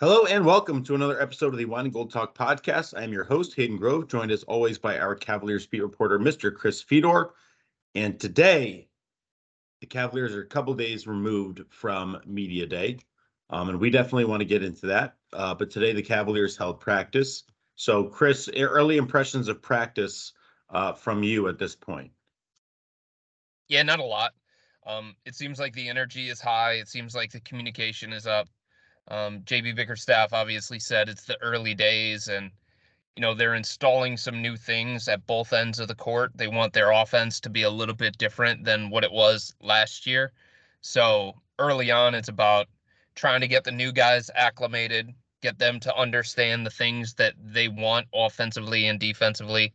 Hello and welcome to another episode of the Wine and Gold Talk podcast. I am your host, Hayden Grove, joined as always by our Cavaliers beat reporter, Mr. Chris Fedor. And today, the Cavaliers are a couple days removed from Media Day. Um, and we definitely want to get into that. Uh, but today, the Cavaliers held practice. So, Chris, early impressions of practice uh, from you at this point? Yeah, not a lot. Um, it seems like the energy is high. It seems like the communication is up. Um, JB Bickerstaff obviously said it's the early days and you know they're installing some new things at both ends of the court. They want their offense to be a little bit different than what it was last year. So early on, it's about trying to get the new guys acclimated, get them to understand the things that they want offensively and defensively.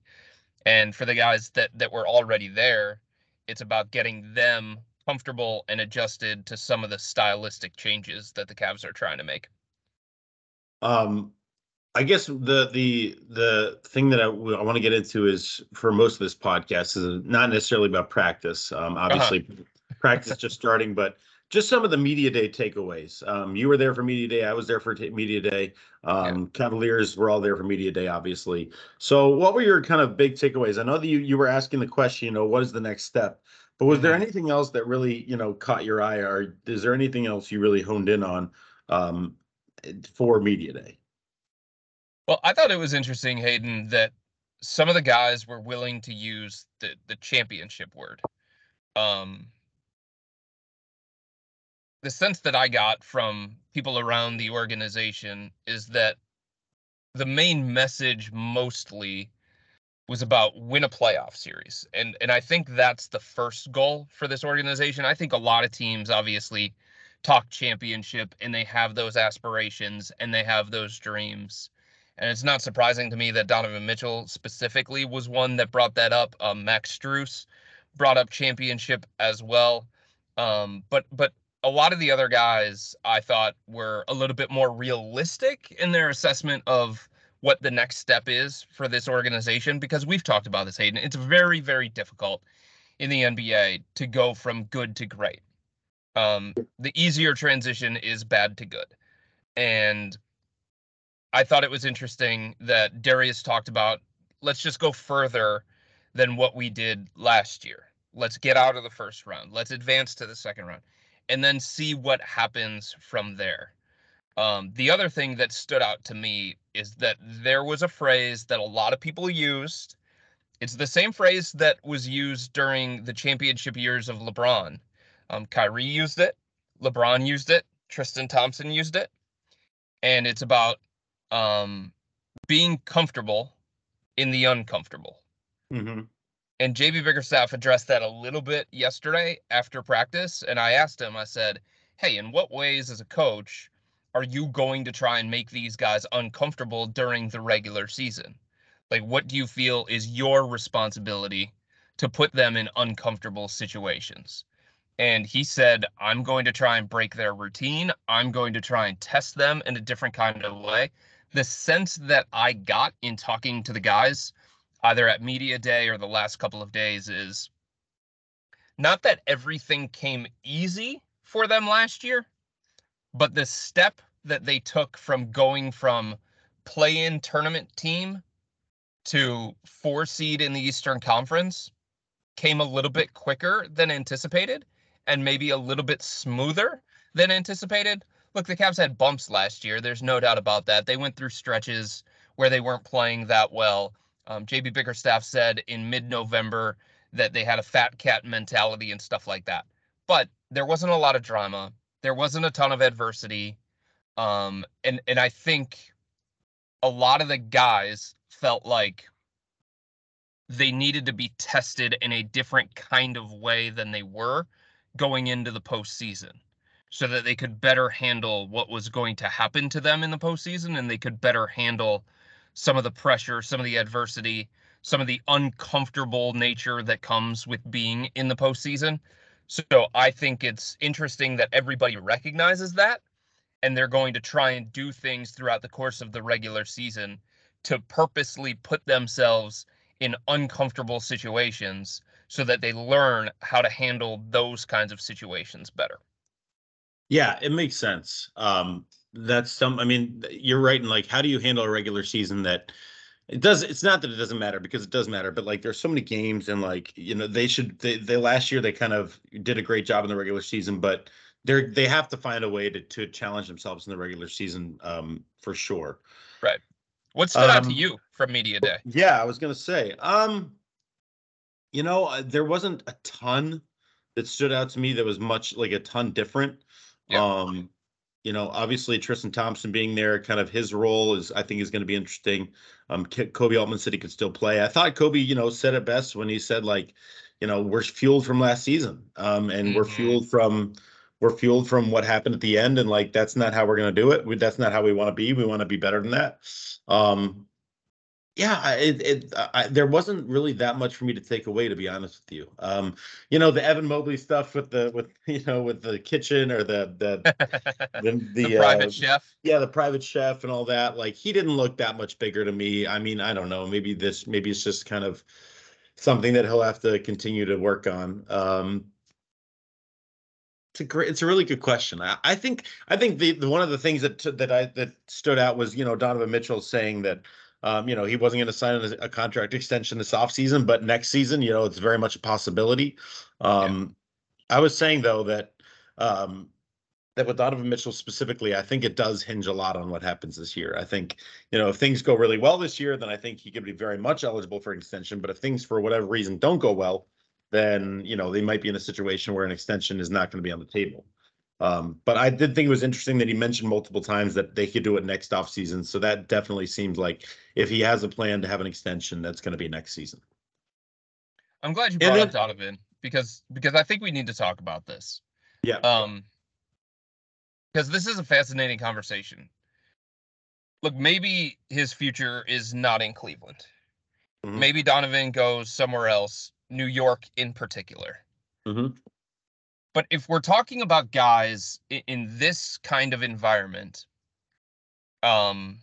And for the guys that that were already there, it's about getting them comfortable and adjusted to some of the stylistic changes that the Cavs are trying to make? Um, I guess the the the thing that I, I want to get into is for most of this podcast is not necessarily about practice. Um, uh-huh. obviously, uh-huh. practice just starting, but just some of the media day takeaways. Um, you were there for media day. I was there for t- media day. Um, yeah. Cavaliers were all there for media day, obviously. So, what were your kind of big takeaways? I know that you you were asking the question. You know, what is the next step? But was there mm-hmm. anything else that really, you know, caught your eye, or is there anything else you really honed in on um, for media day? Well, I thought it was interesting, Hayden, that some of the guys were willing to use the the championship word. Um, the sense that I got from people around the organization is that the main message mostly was about win a playoff series. And and I think that's the first goal for this organization. I think a lot of teams obviously talk championship and they have those aspirations and they have those dreams. And it's not surprising to me that Donovan Mitchell specifically was one that brought that up. Um, Max Strus brought up championship as well. Um, but but a lot of the other guys I thought were a little bit more realistic in their assessment of what the next step is for this organization because we've talked about this, Hayden. It's very, very difficult in the NBA to go from good to great. Um, the easier transition is bad to good. And I thought it was interesting that Darius talked about let's just go further than what we did last year. Let's get out of the first round. Let's advance to the second round and then see what happens from there. Um, the other thing that stood out to me is that there was a phrase that a lot of people used. It's the same phrase that was used during the championship years of LeBron. Um, Kyrie used it, LeBron used it, Tristan Thompson used it, and it's about um, being comfortable in the uncomfortable. Mm-hmm. And JB Bickerstaff addressed that a little bit yesterday after practice, and I asked him, I said, "Hey, in what ways, as a coach?" Are you going to try and make these guys uncomfortable during the regular season? Like, what do you feel is your responsibility to put them in uncomfortable situations? And he said, I'm going to try and break their routine. I'm going to try and test them in a different kind of way. The sense that I got in talking to the guys, either at Media Day or the last couple of days, is not that everything came easy for them last year, but the step that they took from going from play in tournament team to four seed in the Eastern Conference came a little bit quicker than anticipated and maybe a little bit smoother than anticipated. Look, the Cavs had bumps last year. There's no doubt about that. They went through stretches where they weren't playing that well. Um, JB Bickerstaff said in mid November that they had a fat cat mentality and stuff like that. But there wasn't a lot of drama. There wasn't a ton of adversity. Um, and and I think a lot of the guys felt like they needed to be tested in a different kind of way than they were going into the postseason so that they could better handle what was going to happen to them in the postseason and they could better handle some of the pressure, some of the adversity, some of the uncomfortable nature that comes with being in the postseason. So I think it's interesting that everybody recognizes that and they're going to try and do things throughout the course of the regular season to purposely put themselves in uncomfortable situations so that they learn how to handle those kinds of situations better. Yeah, it makes sense. Um, that's some. I mean, you're right. And like, how do you handle a regular season that it does? It's not that it doesn't matter because it does matter, but like, there's so many games, and like, you know, they should. They, they last year they kind of did a great job in the regular season, but they're they have to find a way to to challenge themselves in the regular season, um, for sure. Right. What stood out to Um, you from media day? Yeah, I was gonna say. Um, you know, uh, there wasn't a ton that stood out to me that was much like a ton different. Yeah. Um, you know, obviously Tristan Thompson being there, kind of his role is, I think, is going to be interesting. Um, Koby Altman said he could still play. I thought Koby, you know, said it best when he said like, you know, we're fueled from last season, um, and we're Mhm. fueled from we're fueled from what happened at the end, and like that's not how we're going to do it. We, that's not how we want to be. We want to be better than that. Um, yeah, it, it I, there wasn't really that much for me to take away, to be honest with you. Um, you know, the Evan Mobley stuff with the with you know with the kitchen or the the the, the, the, private uh, chef. yeah the private chef and all that. Like he didn't look that much bigger to me. I mean, I don't know. Maybe this maybe it's just kind of something that he'll have to continue to work on. Um, it's a great, it's a really good question. I, I think, I think the, the one of the things that that I that stood out was you know Donovan Mitchell saying that um, you know he wasn't going to sign a, a contract extension this offseason, but next season, you know, it's very much a possibility. Um, I was saying though that um, that with Donovan Mitchell specifically, I think it does hinge a lot on what happens this year. I think, you know, if things go really well this year, then I think he could be very much eligible for an extension. But if things for whatever reason don't go well, then, you know, they might be in a situation where an extension is not going to be on the table. Um, but I did think it was interesting that he mentioned multiple times that they could do it next offseason. So that definitely seems like if he has a plan to have an extension, that's going to be next season. I'm glad you brought up Donovan because because I think we need to talk about this. Yeah. Um because this is a fascinating conversation. Look, maybe his future is not in Cleveland. Mhm. Maybe Donovan goes somewhere else, New York in particular. Mhm. But if we're talking about guys in, in this kind of environment, um,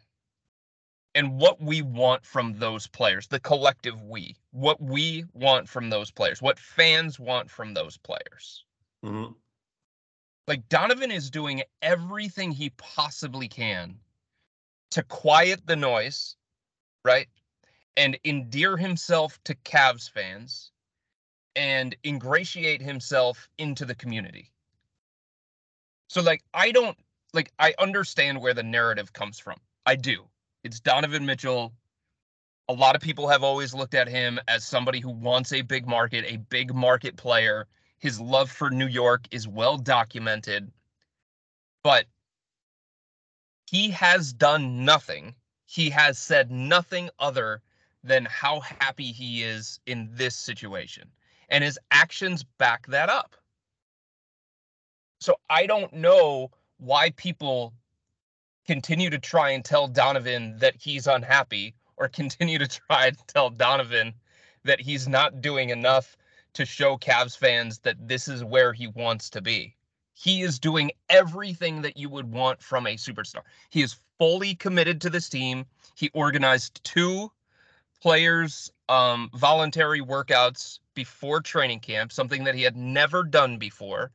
and what we want from those players, the collective we, what we want from those players, what fans want from those players. Mhm. Like Donovan is doing everything he possibly can to quiet the noise, right? And endear himself to Cavs fans and ingratiate himself into the community. So like I don't like I understand where the narrative comes from. I do. It's Donovan Mitchell. A lot of people have always looked at him as somebody who wants a big market, a big market player. His love for New York is well documented. But he has done nothing. He has said nothing other than how happy he is in this situation. And his actions back that up. So I don't know why people continue to try and tell Donovan that he's unhappy or continue to try and tell Donovan that he's not doing enough to show Cavs fans that this is where he wants to be. He is doing everything that you would want from a superstar. He is fully committed to this team. He organized two players um, voluntary workouts before training camp, something that he had never done before.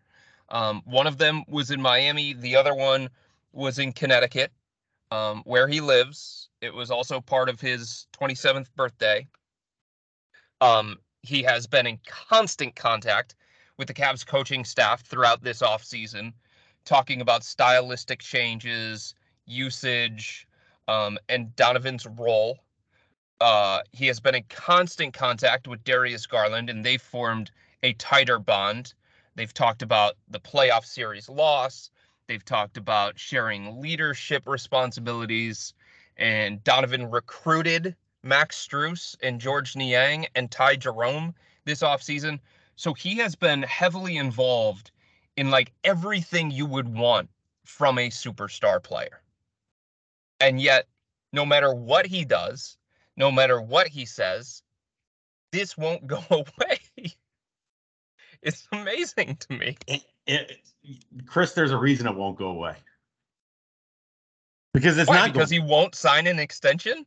Um, one of them was in Miami. The other one was in Connecticut, um, where he lives. It was also part of his 27th birthday. Um, he has been in constant contact with the Cavs coaching staff throughout this offseason, talking about stylistic changes, usage, um, and Donovan's role. Uh, he has been in constant contact with Darius Garland, and they've formed a tighter bond. They've talked about the playoff series loss. They've talked about sharing leadership responsibilities. And Donovan recruited Max Strus and George Niang and Ty Jerome this offseason. So he has been heavily involved in like everything you would want from a superstar player. And yet, no matter what he does, no matter what he says, this won't go away. It's amazing to me. It- it- Chris, there's a reason it won't go away. Because it's Why? not Because he won't sign an extension?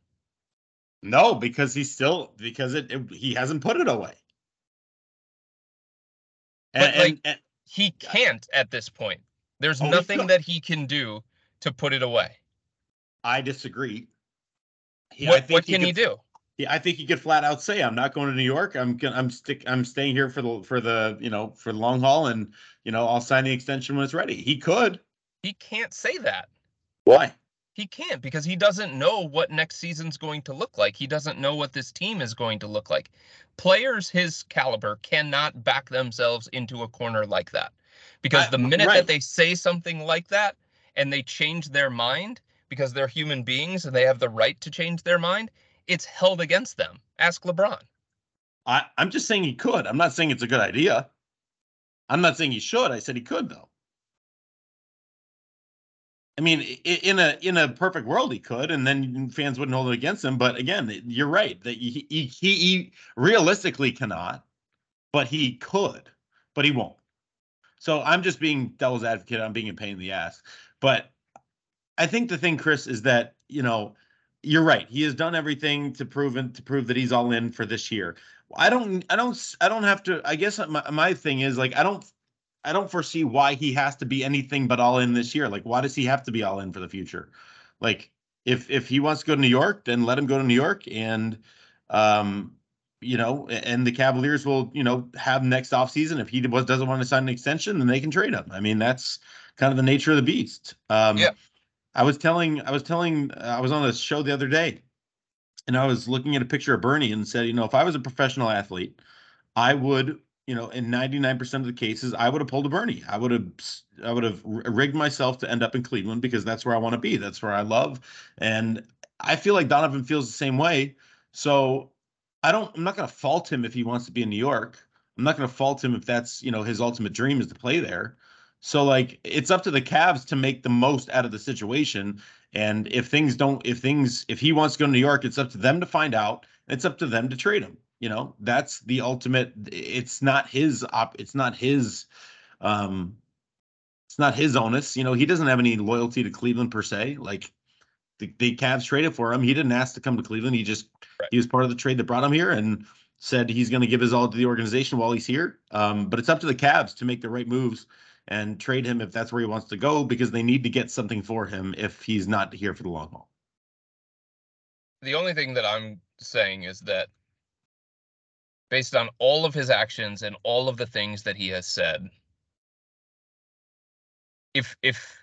no, because he's still because it, it- he hasn't put it away. But, And, like- and- and- He can't at this point. There's Oh, nothing that he can do to put it away. I disagree. He- I what think what can he could- do? Yeah, I think he could flat out say, "I'm not going to New York. I'm I'm stick, I'm staying here for the for the you know for the long haul, and you know I'll sign the extension when it's ready." He could. He can't say that. Why? He can't because he doesn't know what next season's going to look like. He doesn't know what this team is going to look like. Players his caliber cannot back themselves into a corner like that. Because I- the minute right. that they say something like that and they change their mind because they're human beings and they have the right to change their mind, it's held against them. Ask LeBron. I, I'm just saying he could. I'm not saying it's a good idea. I'm not saying he should. I said he could though. I mean, in a in a perfect world, he could, and then fans wouldn't hold it against him. But again, you're right that he he, he, he realistically cannot, but he could, but he won't. So I'm just being devil's advocate. I'm being a pain in the ass. But I think the thing, Chris, is that you know you're right. He has done everything to prove and to prove that he's all in for this year. I don't, I don't, I don't have to. I guess my, my thing is like I don't, I don't foresee why he has to be anything but all in this year. Like, why does he have to be all in for the future? Like, if if he wants to go to New York, then let him go to New York, and um, you know, and the Cavaliers will, you know, have next offseason. If he doesn't want to sign an extension, then they can trade him. I mean, that's kind of the nature of the beast. Um, Yeah. I was telling, I was telling, uh, I was on a show the other day, and I was looking at a picture of Bernie and said, you know, if I was a professional athlete, I would, you know, in 99% of the cases, I would have pulled a Bernie. I would have, I would have rigged myself to end up in Cleveland because that's where I want to be. That's where I love. And I feel like Donovan feels the same way. So I don't, I'm not going to fault him if he wants to be in New York. I'm not going to fault him if that's, you know, his ultimate dream is to play there. So like it's up to the Cavs to make the most out of the situation. And if things don't, if things, if he wants to go to New York, it's up to them to find out. It's up to them to trade him. You know, that's the ultimate. It's not his op. It's not his. Um, it's not his onus. You know, he doesn't have any loyalty to Cleveland per se. Like the, the Cavs traded for him. He didn't ask to come to Cleveland. He just Right. he was part of the trade that brought him here and said he's going to give his all to the organization while he's here. Um, but it's up to the Cavs to make the right moves and trade him if that's where he wants to go because they need to get something for him if he's not here for the long haul. the only thing that I'm saying is that based on all of his actions and all of the things that he has said, if if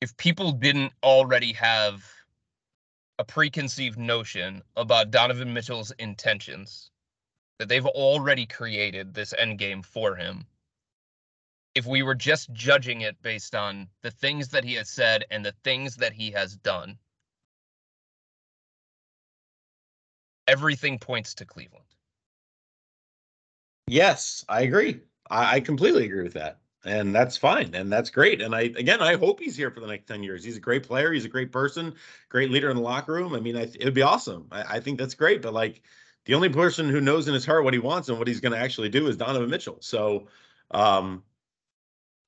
if people didn't already have a preconceived notion about Donovan Mitchell's intentions, that they've already created this end game for him. If we were just judging it based on the things that he has said and the things that he has done, everything points to Cleveland. Yes, I agree. I, I completely agree with that. And that's fine. And that's great. And I, again, I hope he's here for the next 10 years. He's a great player. He's a great person, great leader in the locker room. I mean, I, it would be awesome. I, I think that's great. But like the only person who knows in his heart what he wants and what he's going to actually do is Donovan Mitchell. So, um,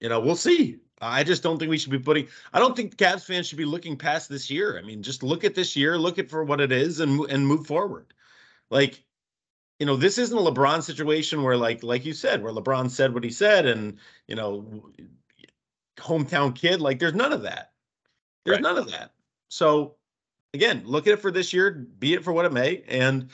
you know, we'll see. I just don't think we should be putting. I don't think Cavs fans should be looking past this year. I mean, just look at this year, look at for what it is, and and move forward. Like, you know, this isn't a LeBron situation where, like, like you said, where LeBron said what he said, and you know, hometown kid. Like, there's none of that. There's Right. none of that. So, again, look at it for this year. Be it for what it may. And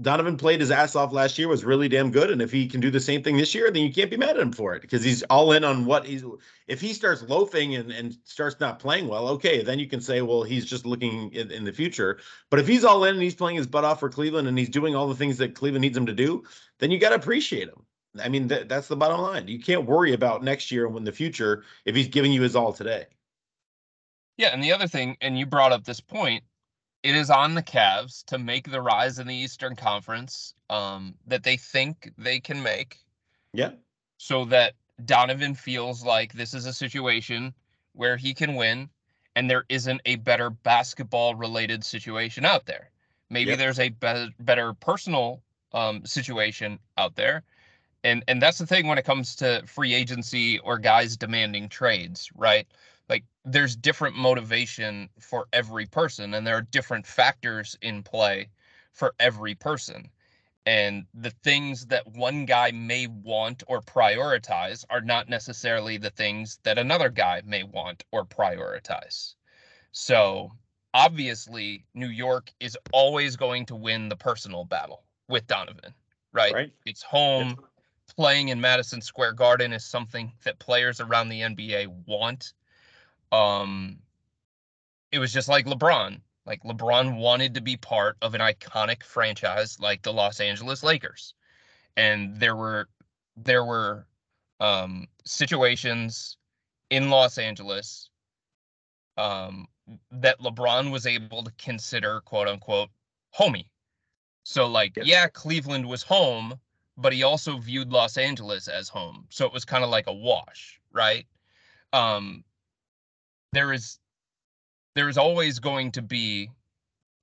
Donovan played his ass off last year. Was really damn good. And if he can do the same thing this year, then you can't be mad at him for it because he's all in on what he's. If he starts loafing and and starts not playing well, okay, then you can say, well, he's just looking in, in the future. But if he's all in and he's playing his butt off for Cleveland and he's doing all the things that Cleveland needs him to do, then you got to appreciate him. I mean, that, that's the bottom line. You can't worry about next year and in the future if he's giving you his all today. Yeah, and the other thing, and you brought up this point, it is on the Cavs to make the rise in the Eastern Conference um, that they think they can make, Yeah. so that Donovan feels like this is a situation where he can win, and there isn't a better basketball-related situation out there. Maybe Yep. there's a better, better personal um, situation out there, and and that's the thing when it comes to free agency or guys demanding trades, right? There's different motivation for every person and there are different factors in play for every person. And the things that one guy may want or prioritize are not necessarily the things that another guy may want or prioritize. So obviously, New York is always going to win the personal battle with Donovan, right? Right. It's home. Playing in Madison Square Garden is something that players around the NBA want. Um, it was just like LeBron. Like LeBron wanted to be part of an iconic franchise like the Los Angeles Lakers. And there were there were um situations in Los Angeles um that LeBron was able to consider quote unquote homey. So like yeah, Cleveland was home, but he also viewed Los Angeles as home. So it was kind of like a wash, right? Um there is there is always going to be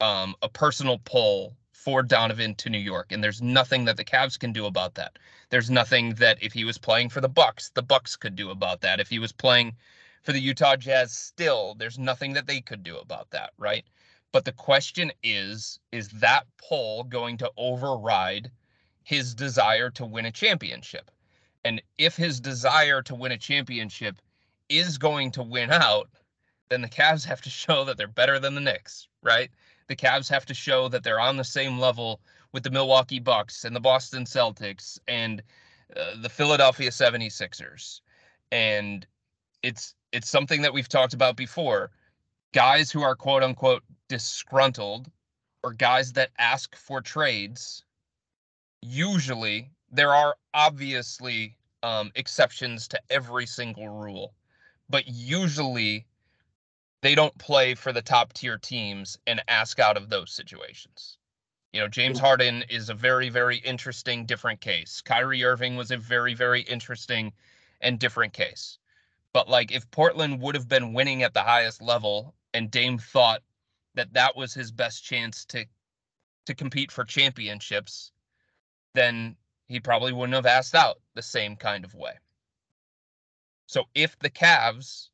um, a personal pull for Donovan to New York, and there's nothing that the Cavs can do about that. There's nothing that if he was playing for the Bucks, the Bucks could do about that. If he was playing for the Utah Jazz still, there's nothing that they could do about that, right? But the question is, is that pull going to override his desire to win a championship? And if his desire to win a championship is going to win out, then the Cavs have to show that they're better than the Knicks, right? The Cavs have to show that they're on the same level with the Milwaukee Bucks and the Boston Celtics and uh, the Philadelphia 76ers. And it's it's something that we've talked about before. Guys who are quote unquote disgruntled or guys that ask for trades, usually there are obviously um, exceptions to every single rule, but usually they don't play for the top tier teams and ask out of those situations. You know, James Harden is a very, very interesting, different case. Kyrie Irving was a very, very interesting and different case. But like, if Portland would have been winning at the highest level, and Dame thought that that was his best chance to to compete for championships, then he probably wouldn't have asked out the same kind of way. So if the Cavs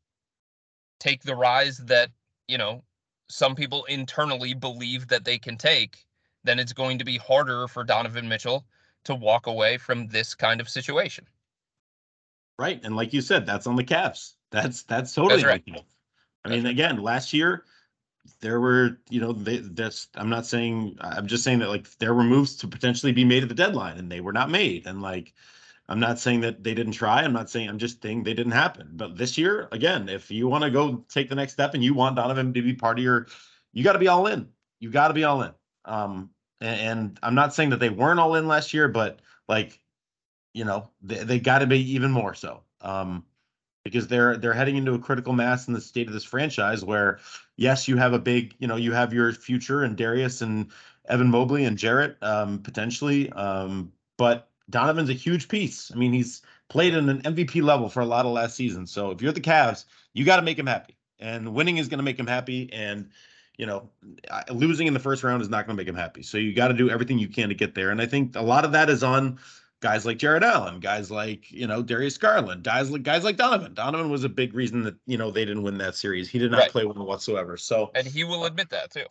take the rise that, you know, some people internally believe that they can take, then it's going to be harder for Donovan Mitchell to walk away from this kind of situation. Right. And like you said, that's on the Cavs. That's that's totally That's right. on the Cavs. I mean, again, last year there were, you know, they, that's I'm not saying I'm just saying that like there were moves to potentially be made at the deadline and they were not made. And like I'm not saying that they didn't try. I'm not saying I'm just saying they didn't happen. But this year, again, if you want to go take the next step and you want Donovan to be part of your, you got to be all in. You got to be all in. Um, and, and I'm not saying that they weren't all in last year, but like, you know, they, they got to be even more so. Um, because they're they're heading into a critical mass in the state of this franchise where yes you have a big you know you have your future and Darius and Evan Mobley and Jarrett um, potentially um, but Donovan's a huge piece I mean he's played in an MVP level for a lot of last season so if you're the Cavs you got to make him happy and winning is going to make him happy and you know losing in the first round is not going to make him happy so you got to do everything you can to get there and I think a lot of that is on guys like Jarrett Allen, guys like you know Darius Garland, guys like guys like Donovan. Donovan was a big reason that you know they didn't win that series. He did not Right. play well whatsoever. So And he will admit that too.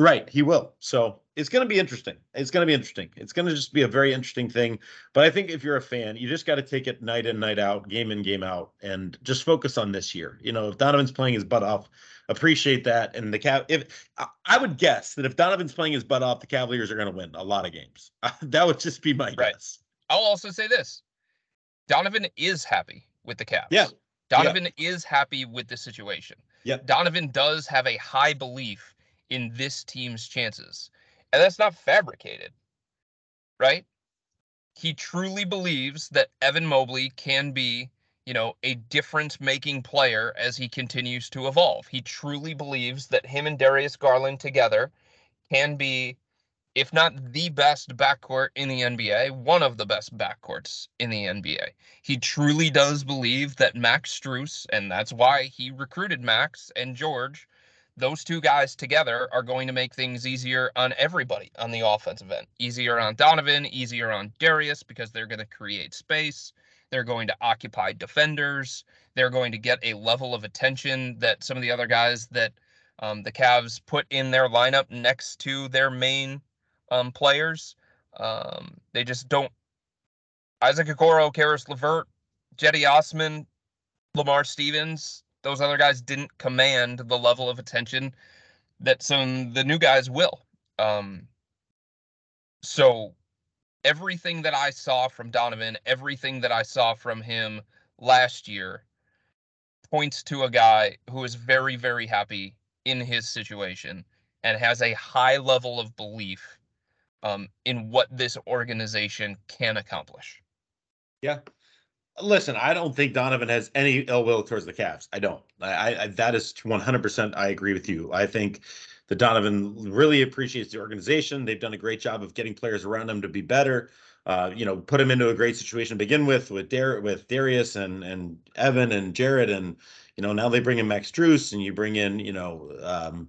Right, he will. So it's going to be interesting. It's going to be interesting. It's going to just be a very interesting thing. But I think if you're a fan, you just got to take it night in, night out, game in, game out, and just focus on this year. You know, if Donovan's playing his butt off, appreciate that. And the Cav, if I- would guess that if Donovan's playing his butt off, the Cavaliers are going to win a lot of games. that would just be my Right. guess. I'll also say this Donovan is happy with the Cavs. Yeah. Donovan is happy with the situation. Yep. Donovan does have a high belief in this team's chances. And that's not fabricated, right? He truly believes that Evan Mobley can be, you know, a difference making player as he continues to evolve. He truly believes that him and Darius Garland together can be, if not the best backcourt in the NBA, one of the best backcourts in the NBA. He truly does believe that Max Strus, and that's why he recruited Max and George, those two guys together are going to make things easier on everybody on the offensive end. Easier on Donovan, easier on Darius because they're going to create space. They're going to occupy defenders. They're going to get a level of attention that some of the other guys that um, the Cavs put in their lineup next to their main um, players Um, they just don't. Isaac Okoro, Caris LeVert, Cedi Osman, Lamar Stevens, those other guys didn't command the level of attention that some the new guys will. Um, so everything that I saw from Donovan, everything that I saw from him last year points to a guy who is very, very happy in his situation and has a high level of belief um, in what this organization can accomplish. Yeah. Listen, I don't think Donovan has any ill will towards the Cavs. I don't. I, I that is 100%. I agree with you. I think that Donovan really appreciates the organization. They've done a great job of getting players around him to be better. Uh, you know, put him into a great situation to begin with with Dar- with Darius and and Evan and Jarrett and you know now they bring in Max Strus and you bring in you know um,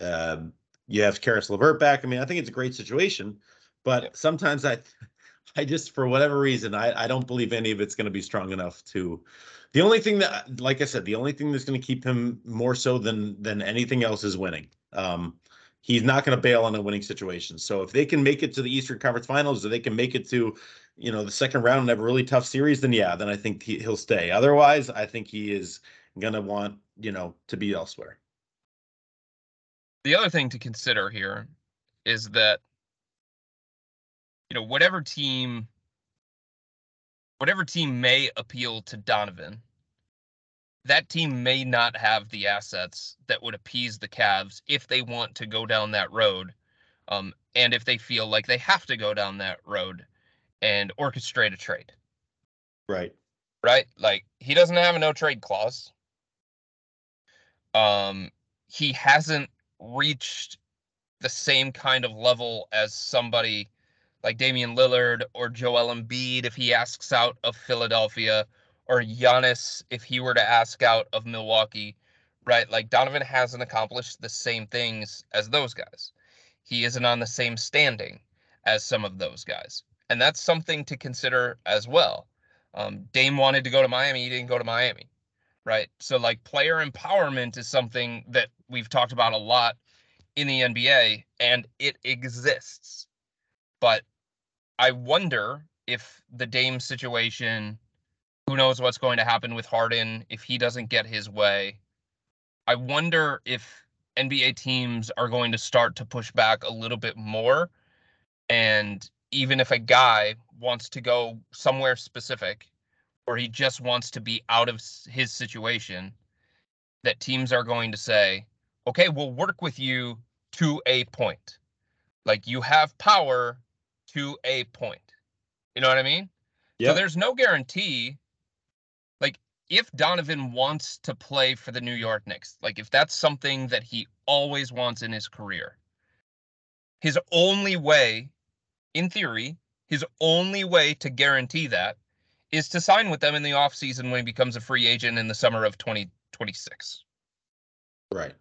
uh, you have Caris LeVert back. I mean, I think it's a great situation, but yeah. sometimes I I just for whatever reason I I don't believe any of it's going to be strong enough to the only thing that like I said, the only thing that's going to keep him more so than than anything else is winning. Um, he's not going to bail on a winning situation. So if they can make it to the Eastern Conference Finals, or they can make it to, you know, the second round and have a really tough series, then yeah, then I think he, he'll stay. Otherwise, I think he is going to want, you know, to be elsewhere. The other thing to consider here is that, you know, whatever team, whatever team may appeal to Donovan, that team may not have the assets that would appease the Cavs if they want to go down that road, um, and if they feel like they have to go down that road and orchestrate a trade. Right. Right. Like he doesn't have a no trade clause. Um, he hasn't reached the same kind of level as somebody like Damian Lillard or Joel Embiid if he asks out of Philadelphia or Giannis if he were to ask out of Milwaukee, right? Like Donovan hasn't accomplished the same things as those guys. He isn't on the same standing as some of those guys. And that's something to consider as well. Um, Dame wanted to go to Miami, he didn't go to Miami, right? So, like, player empowerment is something that we've talked about a lot in the NBA, and it exists. But I wonder if the Dame situation who knows what's going to happen with Harden if he doesn't get his way. I wonder if NBA teams are going to start to push back a little bit more. And even if a guy wants to go somewhere specific or he just wants to be out of his situation, that teams are going to say, okay, we'll work with you to a point. Like you have power to a point. You know what I mean? Yeah. So there's no guarantee Like if Donovan wants to play for the New York Knicks, like if that's something that he always wants in his career, his only way, in theory, his only way to guarantee that is to sign with them in the offseason when he becomes a free agent in the summer of 2026. Right.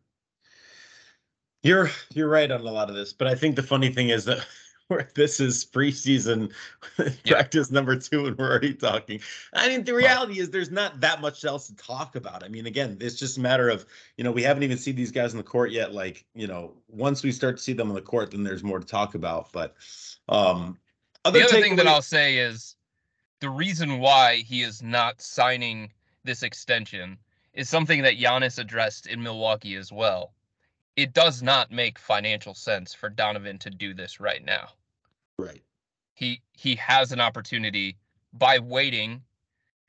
You're you're right on a lot of this, but I think the funny thing is that where this is preseason yeah. practice number two and we're already talking. I mean, the reality is there's not that much else to talk about. I mean, again, it's just a matter of, you know, we haven't even seen these guys in the court yet. Like, you know, once we start to see them on the court, then there's more to talk about. But um other the other thing that I'll say is the reason why he is not signing this extension is something that Giannis addressed in Milwaukee as well it does not make financial sense for Donovan to do this right now. Right. He he has an opportunity by waiting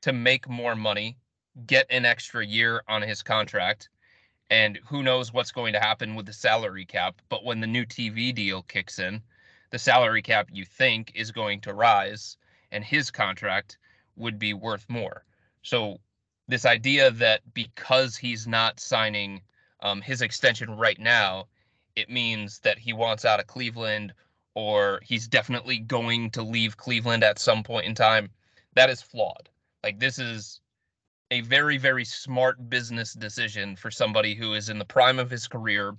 to make more money, get an extra year on his contract, and who knows what's going to happen with the salary cap, but when the new TV deal kicks in, the salary cap you think is going to rise and his contract would be worth more. So this idea that because he's not signing um, his extension right now, it means that he wants out of Cleveland or he's definitely going to leave Cleveland at some point in time. That is flawed. Like this is a very very smart business decision for somebody who is in the prime of his career,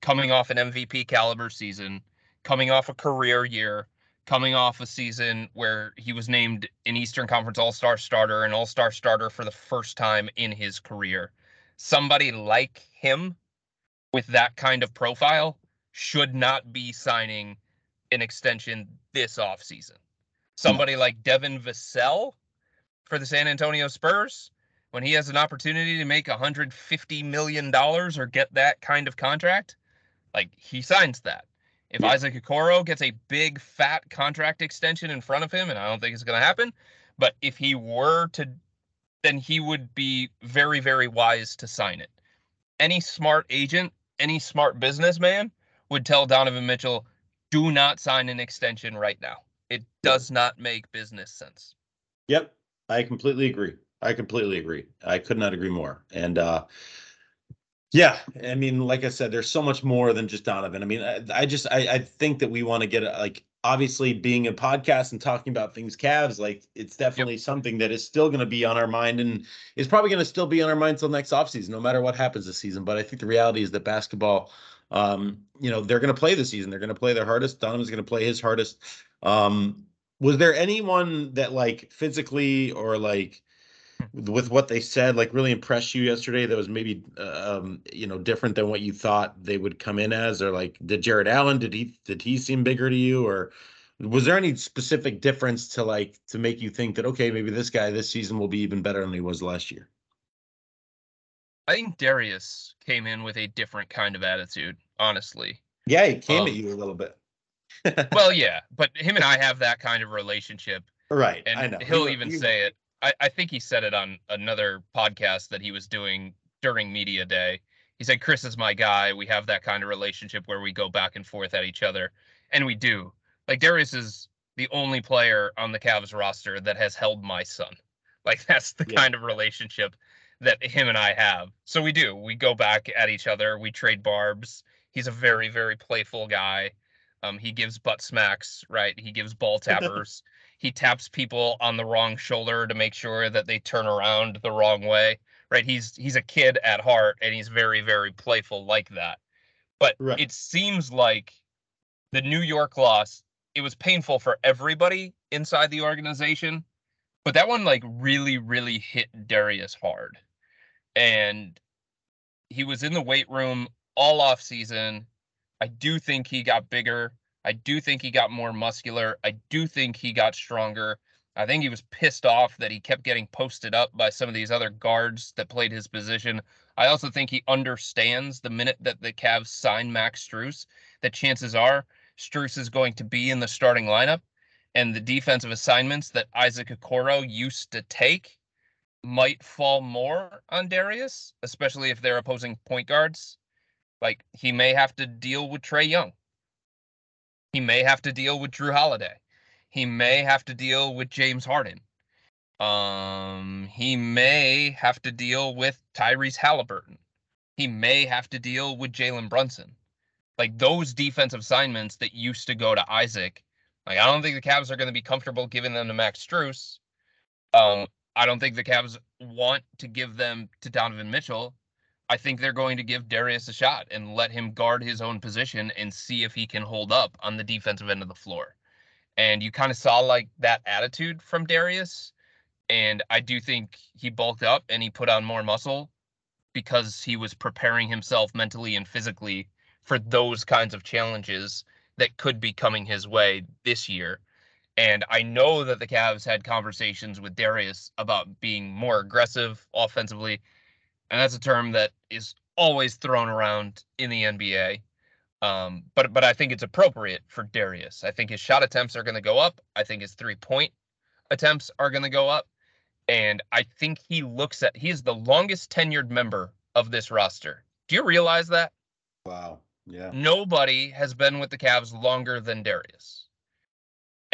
coming off an MVP caliber season, coming off a career year, coming off a season where he was named an Eastern Conference All-Star starter, an All-Star starter for the first time in his career somebody like him with that kind of profile should not be signing an extension this offseason. Hmm. Somebody like Devin Vassell for the San Antonio Spurs, when he has an opportunity to make $150 million or get that kind of contract, like he signs that. If yeah. Isaac Okoro gets a big fat contract extension in front of him, and I don't think it's going to happen, but if he were to, then he would be very, very wise to sign it. Any smart agent, any smart businessman would tell Donovan Mitchell, do not sign an extension right now. It does not make business sense. Yep. I completely agree. I completely agree. I could not agree more. And uh yeah, I mean, like I said, there's so much more than just Donovan. I mean, I, I just I, I think that we want to get like obviously being a podcast and talking about things Cavs, like it's definitely yep. something that is still going to be on our mind and is probably going to still be on our mind until next offseason, no matter what happens this season. But I think the reality is that basketball, um, you know, they're going to play this season. They're going to play their hardest. Donovan's going to play his hardest. Um, was there anyone that like physically or like with what they said like really impressed you yesterday that was maybe um you know different than what you thought they would come in as or like did Jarrett Allen did he did he seem bigger to you or was there any specific difference to like to make you think that okay maybe this guy this season will be even better than he was last year I think Darius came in with a different kind of attitude honestly yeah he came um, at you a little bit well yeah but him and I have that kind of relationship right and I know. he'll even say it I, I think he said it on another podcast that he was doing during media day. He said, Chris is my guy. We have that kind of relationship where we go back and forth at each other. And we do. Like Darius is the only player on the Cavs roster that has held my son. Like that's the yeah. kind of relationship that him and I have. So we do. We go back at each other. We trade barbs. He's a very, very playful guy. Um, he gives butt smacks, right? He gives ball tappers he taps people on the wrong shoulder to make sure that they turn around the wrong way right he's he's a kid at heart and he's very very playful like that but right. it seems like the new york loss it was painful for everybody inside the organization but that one like really really hit darius hard and he was in the weight room all off season i do think he got bigger I do think he got more muscular. I do think he got stronger. I think he was pissed off that he kept getting posted up by some of these other guards that played his position. I also think he understands the minute that the Cavs sign Max Strus, that chances are Strus is going to be in the starting lineup. And the defensive assignments that Isaac Okoro used to take might fall more on Darius, especially if they're opposing point guards. Like he may have to deal with Trae Young. He may have to deal with Jrue Holiday. He may have to deal with James Harden. Um, he may have to deal with Tyrese Halliburton. He may have to deal with Jalen Brunson. Like those defensive assignments that used to go to Isaac. Like I don't think the Cavs are going to be comfortable giving them to Max Strus. Um, I don't think the Cavs want to give them to Donovan Mitchell. I think they're going to give Darius a shot and let him guard his own position and see if he can hold up on the defensive end of the floor. And you kind of saw like that attitude from Darius. And I do think he bulked up and he put on more muscle because he was preparing himself mentally and physically for those kinds of challenges that could be coming his way this year. And I know that the Cavs had conversations with Darius about being more aggressive offensively and that's a term that is always thrown around in the NBA. Um, but but I think it's appropriate for Darius. I think his shot attempts are going to go up. I think his three point attempts are going to go up, and I think he looks at he's the longest tenured member of this roster. Do you realize that? Wow. Yeah. Nobody has been with the Cavs longer than Darius.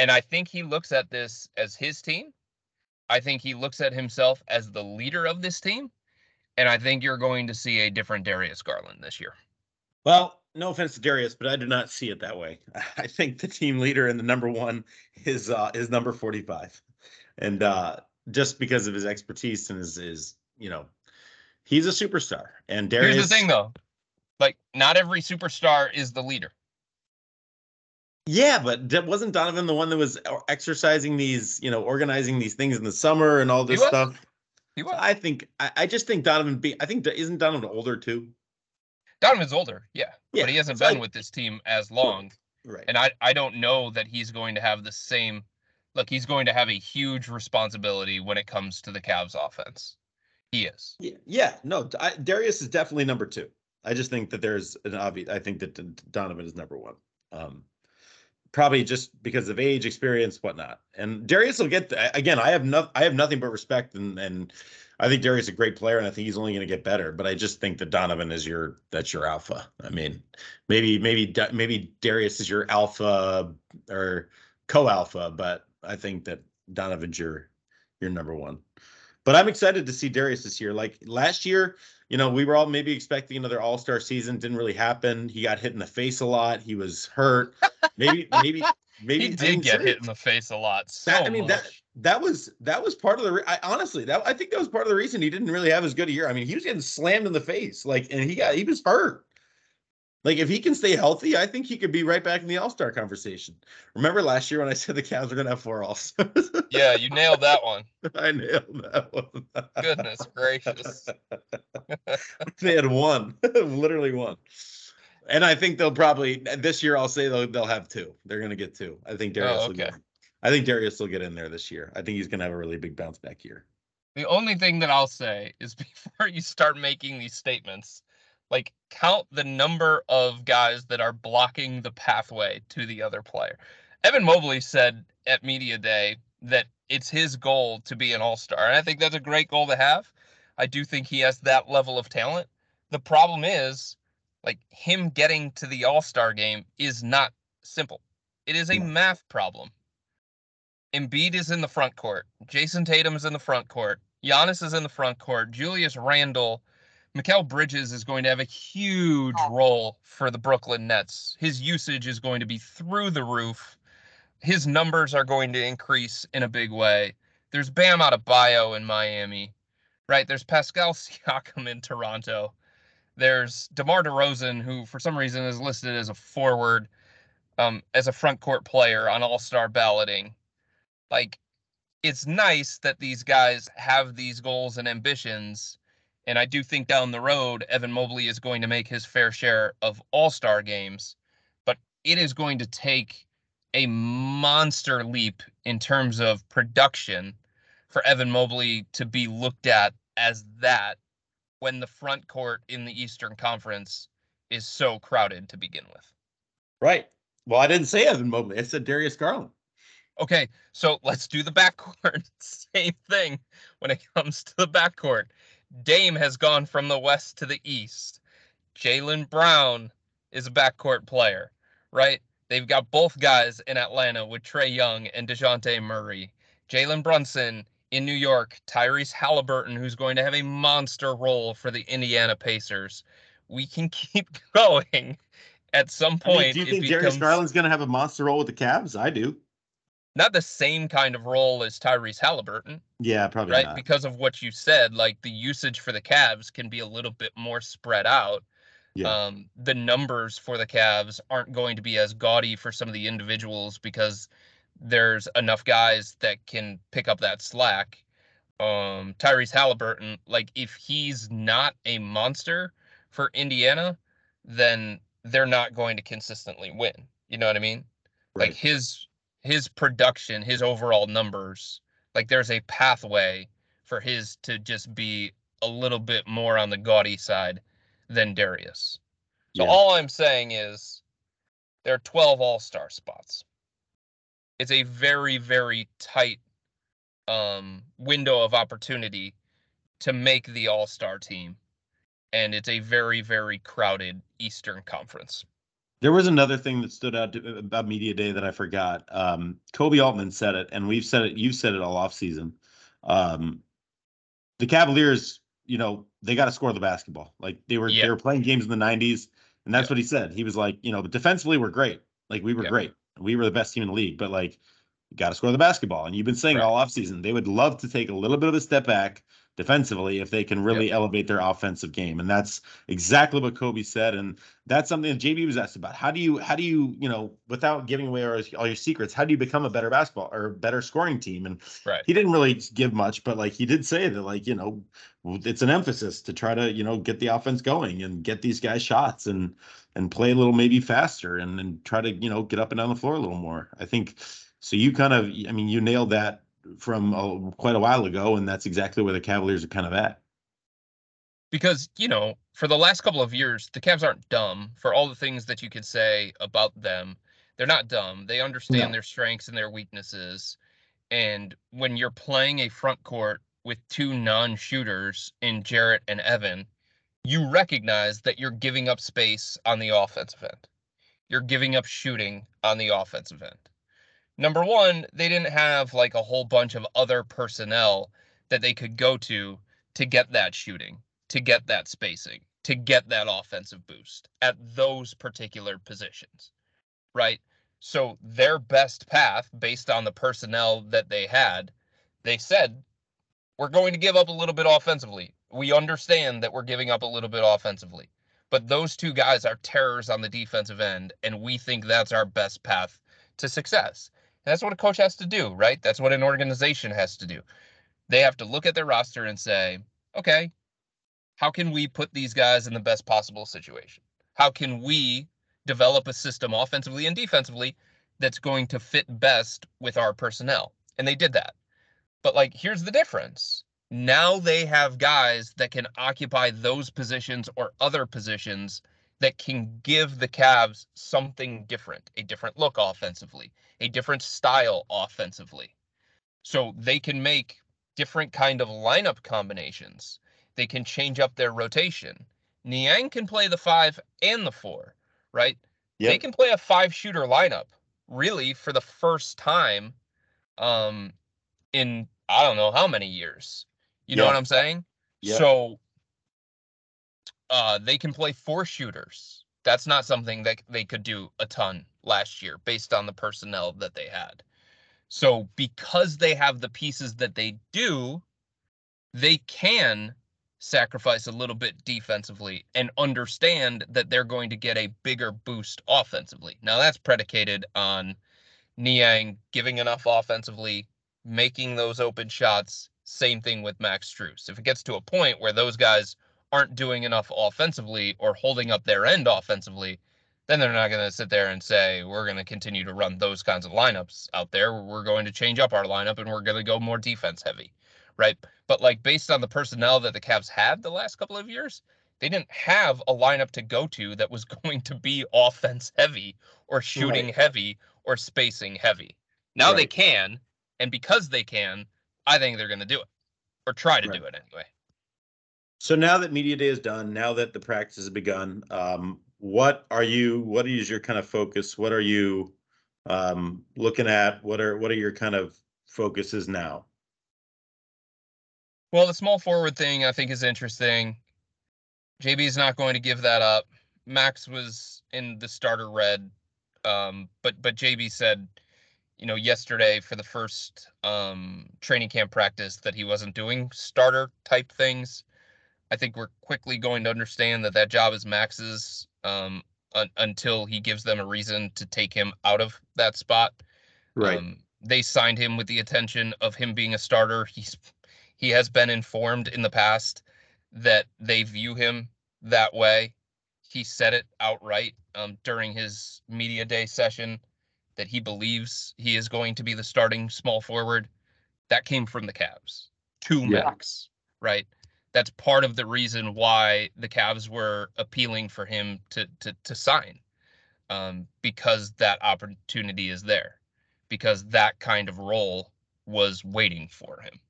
And I think he looks at this as his team. I think he looks at himself as the leader of this team. And I think you're going to see a different Darius Garland this year. Well, no offense to Darius, but I do not see it that way. I think the team leader and the number one is uh, is number 45. And uh, just because of his expertise and his, his you know, he's a superstar. And Darius Here's the thing though. Like not every superstar is the leader. Yeah, but wasn't Donovan the one that was exercising these, you know, organizing these things in the summer and all this stuff? He was. I think I, I just think Donovan. Be, I think isn't Donovan older too? Donovan's older, yeah, yeah. but he hasn't so been I, with this team as long. Right. And I, I don't know that he's going to have the same look, he's going to have a huge responsibility when it comes to the Cavs offense. He is. Yeah, yeah. No, I, Darius is definitely number two. I just think that there's an obvious. I think that Donovan is number one. Um, probably just because of age, experience, whatnot. And Darius will get again. I have no, I have nothing but respect, and and I think Darius is a great player, and I think he's only going to get better. But I just think that Donovan is your that's your alpha. I mean, maybe maybe maybe Darius is your alpha or co-alpha, but I think that Donovan's your your number one. But I'm excited to see Darius this year. Like last year, you know, we were all maybe expecting another All Star season. Didn't really happen. He got hit in the face a lot. He was hurt. Maybe, maybe, maybe he did get hit in the face a lot. So that, I mean much. that that was that was part of the. Re- I, honestly, that I think that was part of the reason he didn't really have as good a year. I mean, he was getting slammed in the face, like, and he got he was hurt. Like if he can stay healthy, I think he could be right back in the All Star conversation. Remember last year when I said the Cavs were going to have four All Stars? yeah, you nailed that one. I nailed that one. Goodness gracious! they had one, literally one. And I think they'll probably this year. I'll say they'll they'll have two. They're going to get two. I think Darius. Oh, okay. Will get, I think Darius will get in there this year. I think he's going to have a really big bounce back year. The only thing that I'll say is before you start making these statements like count the number of guys that are blocking the pathway to the other player. Evan Mobley said at media day that it's his goal to be an all-star. And I think that's a great goal to have. I do think he has that level of talent. The problem is like him getting to the all-star game is not simple. It is a math problem. Embiid is in the front court. Jayson Tatum is in the front court. Giannis is in the front court. Julius Randle Mikal Bridges is going to have a huge oh. role for the Brooklyn Nets. His usage is going to be through the roof. His numbers are going to increase in a big way. There's Bam Adebayo in Miami, right? There's Pascal Siakam in Toronto. There's DeMar DeRozan, who for some reason is listed as a forward, um, as a front court player on All Star balloting. Like, it's nice that these guys have these goals and ambitions and I do think down the road, Evan Mobley is going to make his fair share of all star games, but it is going to take a monster leap in terms of production for Evan Mobley to be looked at as that when the front court in the Eastern Conference is so crowded to begin with. Right. Well, I didn't say Evan Mobley. I said Darius Garland. Okay, so let's do the backcourt. Same thing when it comes to the backcourt. Dame has gone from the west to the east. Jaylen Brown is a backcourt player, right? They've got both guys in Atlanta with Trae Young and Dejounte Murray. Jalen Brunson in New York, Tyrese Halliburton, who's going to have a monster role for the Indiana Pacers. We can keep going. At some point, I mean, do you think becomes... Darius Garland's going to have a monster role with the Cavs? I do not the same kind of role as Tyrese Halliburton. Yeah, probably right not. because of what you said. Like the usage for the Cavs can be a little bit more spread out. Yeah. Um, the numbers for the Cavs aren't going to be as gaudy for some of the individuals because there's enough guys that can pick up that slack. Um, Tyrese Halliburton, like if he's not a monster for Indiana, then they're not going to consistently win. You know what I mean? Right. Like his his production, his overall numbers, like there's a pathway for his to just be a little bit more on the gaudy side than Darius. So yeah. all I'm saying is there are 12 all-star spots. It's a very very tight um, window of opportunity to make the all-star team and it's a very very crowded Eastern Conference. There was another thing that stood out to, about media day that I forgot. Um, Koby Altman said it, and we've said it. You've said it all off season. Um, the Cavaliers, you know, they got to score the basketball. Like they were, yeah. they were playing games in the '90s, and that's yeah. what he said. He was like, you know, defensively we're great. Like we were yeah. great. We were the best team in the league, but like, you got to score the basketball. And you've been saying right. all off season they would love to take a little bit of a step back defensively if they can really yep. elevate their offensive game. And that's exactly what Koby said. And that's something that JB was asked about. How do you, how do you, you know, without giving away all, all your secrets, how do you become a better basketball or better scoring team? And right. he didn't really give much, but like he did say that, like, you know, it's an emphasis to try to, you know, get the offense going and get these guys shots. And and play a little maybe faster and then try to you know get up and down the floor a little more. I think so. You kind of, I mean, you nailed that from a, quite a while ago, and that's exactly where the Cavaliers are kind of at. Because you know, for the last couple of years, the Cavs aren't dumb. For all the things that you could say about them, they're not dumb. They understand no. their strengths and their weaknesses. And when you're playing a front court with two non-shooters in Jarrett and Evan, you recognize that you're giving up space on the offensive end. You're giving up shooting on the offensive end. Number one, they didn't have like a whole bunch of other personnel that they could go to to get that shooting, to get that spacing, to get that offensive boost at those particular positions, right? So their best path, based on the personnel that they had, they said, we're going to give up a little bit offensively we understand that we're giving up a little bit offensively, but those two guys are terrors on the defensive end, and we think that's our best path to success. That's what a coach has to do, right? That's what an organization has to do. They have to look at their roster and say, okay, how can we put these guys in the best possible situation? How can we develop a system offensively and defensively that's going to fit best with our personnel? And they did that. But like, here's the difference now they have guys that can occupy those positions or other positions that can give the Cavs something different, a different look offensively, a different style offensively. So they can make different kind of lineup combinations. They can change up their rotation. Niang can play the five and the four, right? Yep. They can play a five shooter lineup really for the first time um in I don't know how many years. You yeah. know what I'm saying? Yeah. So uh, they can play four shooters. That's not something that they could do a ton last year based on the personnel that they had. So because they have the pieces that they do, they can sacrifice a little bit defensively and understand that they're going to get a bigger boost offensively. Now that's predicated on Niang giving enough offensively, making those open shots, same thing with Max Strus. If it gets to a point where those guys aren't doing enough offensively or holding up their end offensively, then they're not going to sit there and say, we're going to continue to run those kinds of lineups out there. We're going to change up our lineup and we're going to go more defense heavy. Right. But like based on the personnel that the Cavs had the last couple of years, they didn't have a lineup to go to that was going to be offense heavy or shooting right. heavy or spacing heavy. Now right. they can. And because they can, I think they're going to do it or try to right. do it anyway. So now that media day is done, now that the practice has begun, um, what are you? What is your kind of focus? What are you um, looking at? What are what are your kind of focuses now? Well, the small forward thing I think is interesting. JB is not going to give that up. Max was in the starter red, um, but but JB said you know, yesterday for the first um, training camp practice that he wasn't doing starter type things. I think we're quickly going to understand that that job is Max's um, un- until he gives them a reason to take him out of that spot. Right. Um, they signed him with the intention of him being a starter. He's he has been informed in the past that they view him that way. He said it outright um, during his media day session that he believes he is going to be the starting small forward, that came from the Cavs to yeah. Max, right? That's part of the reason why the Cavs were appealing for him to to to sign, um, because that opportunity is there, because that kind of role was waiting for him.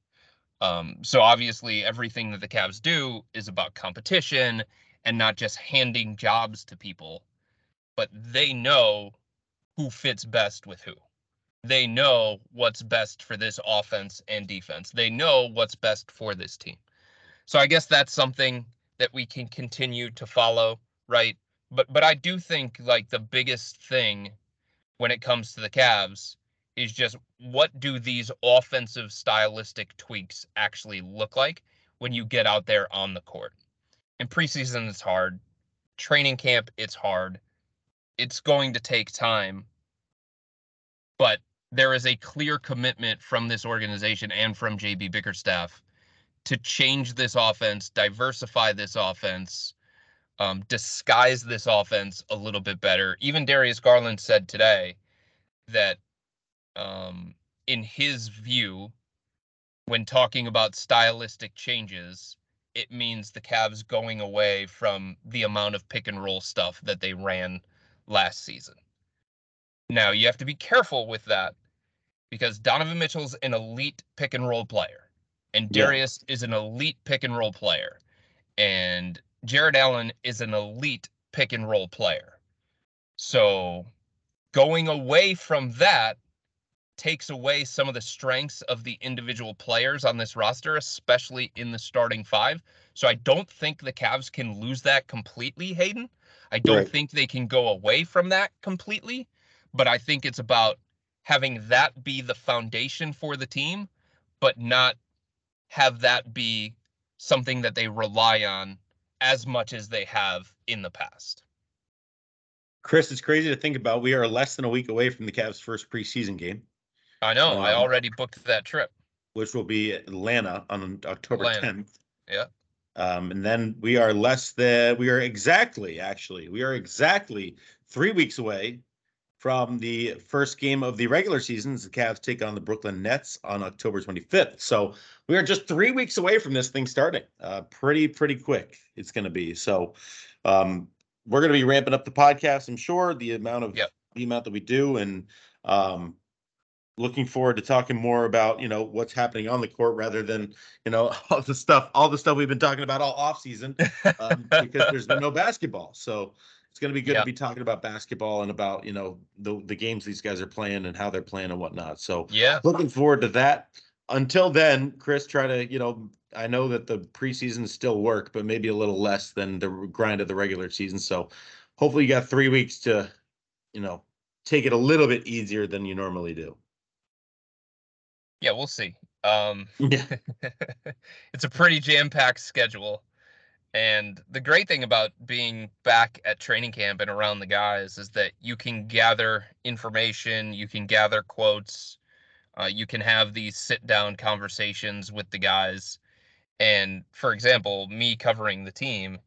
Um, so obviously, everything that the Cavs do is about competition and not just handing jobs to people, but they know who fits best with who. They know what's best for this offense and defense. They know what's best for this team. So I guess that's something that we can continue to follow, right? But but I do think like the biggest thing when it comes to the Cavs is just what do these offensive stylistic tweaks actually look like when you get out there on the court. In preseason it's hard. Training camp it's hard it's going to take time. But there is a clear commitment from this organization and from JB Bickerstaff to change this offense, diversify this offense, um, disguise this offense a little bit better. Even Darius Garland said today that, um, in his view, when talking about stylistic changes, it means the Cavs going away from the amount of pick and roll stuff that they ran last season. Now, you have to be careful with that because Donovan Mitchell's an elite pick and roll player, and Darius yeah. is an elite pick and roll player, and Jarrett Allen is an elite pick and roll player. So, going away from that takes away some of the strengths of the individual players on this roster, especially in the starting five. So I don't think the Cavs can lose that completely, Hayden. I don't right. think they can go away from that completely, but I think it's about having that be the foundation for the team, but not have that be something that they rely on as much as they have in the past. Chris, it's crazy to think about. We are less than a week away from the Cavs' first preseason game. I know. Um, I already booked that trip. Which will be Atlanta on October Atlanta. 10th. Yeah. Um, and then we are less than we are exactly actually we are exactly three weeks away from the first game of the regular season as the Cavs take on the Brooklyn Nets on October 25th. So we are just three weeks away from this thing starting. Uh, pretty pretty quick it's going to be. So um, we're going to be ramping up the podcast. I'm sure the amount of yep. the amount that we do and um, looking forward to talking more about you know what's happening on the court rather than you know all the stuff all the stuff we've been talking about all off season um, because there's been no basketball so it's going to be good yep. to be talking about basketball and about you know the the games these guys are playing and how they're playing and whatnot so yeah looking forward to that until then chris try to you know i know that the preseason still work but maybe a little less than the grind of the regular season so hopefully you got three weeks to you know take it a little bit easier than you normally do yeah, we'll see. Um, yeah. it's a pretty jam-packed schedule. And the great thing about being back at training camp and around the guys is that you can gather information, you can gather quotes, uh, you can have these sit down conversations with the guys. And for example, me covering the team,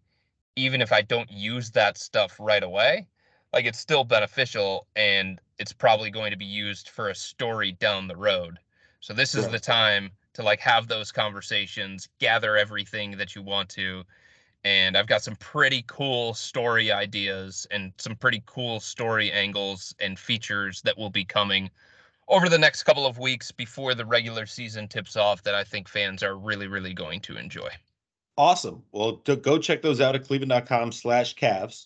even if I don't use that stuff right away, like it's still beneficial and it's probably going to be used for a story down the road. So this is the time to like have those conversations, gather everything that you want to. And I've got some pretty cool story ideas and some pretty cool story angles and features that will be coming over the next couple of weeks before the regular season tips off that I think fans are really, really going to enjoy. Awesome. Well, go check those out at cleveland.com slash Cavs.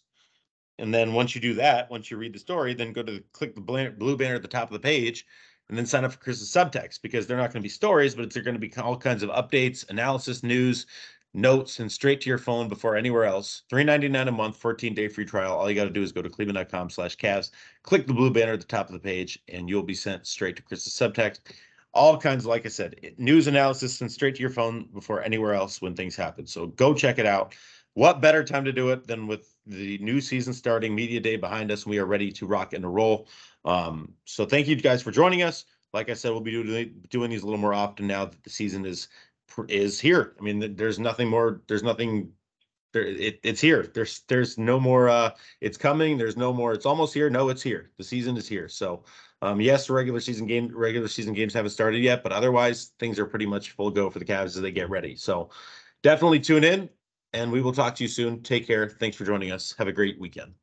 And then once you do that, once you read the story, then go to click the blue banner at the top of the page and then sign up for Chris's subtext because they're not going to be stories, but they're going to be all kinds of updates, analysis, news, notes, and straight to your phone before anywhere else. Three ninety nine a month, fourteen day free trial. All you got to do is go to cleveland.com slash Cavs, click the blue banner at the top of the page, and you'll be sent straight to Chris's subtext. All kinds, like I said, news analysis and straight to your phone before anywhere else when things happen. So go check it out. What better time to do it than with the new season starting, media day behind us? And we are ready to rock and roll. Um, so thank you guys for joining us. Like I said, we'll be doing doing these a little more often now that the season is is here. I mean, there's nothing more. There's nothing. There, it, it's here. There's there's no more. Uh, it's coming. There's no more. It's almost here. No, it's here. The season is here. So, um, yes, regular season game regular season games haven't started yet, but otherwise things are pretty much full go for the Cavs as they get ready. So, definitely tune in, and we will talk to you soon. Take care. Thanks for joining us. Have a great weekend.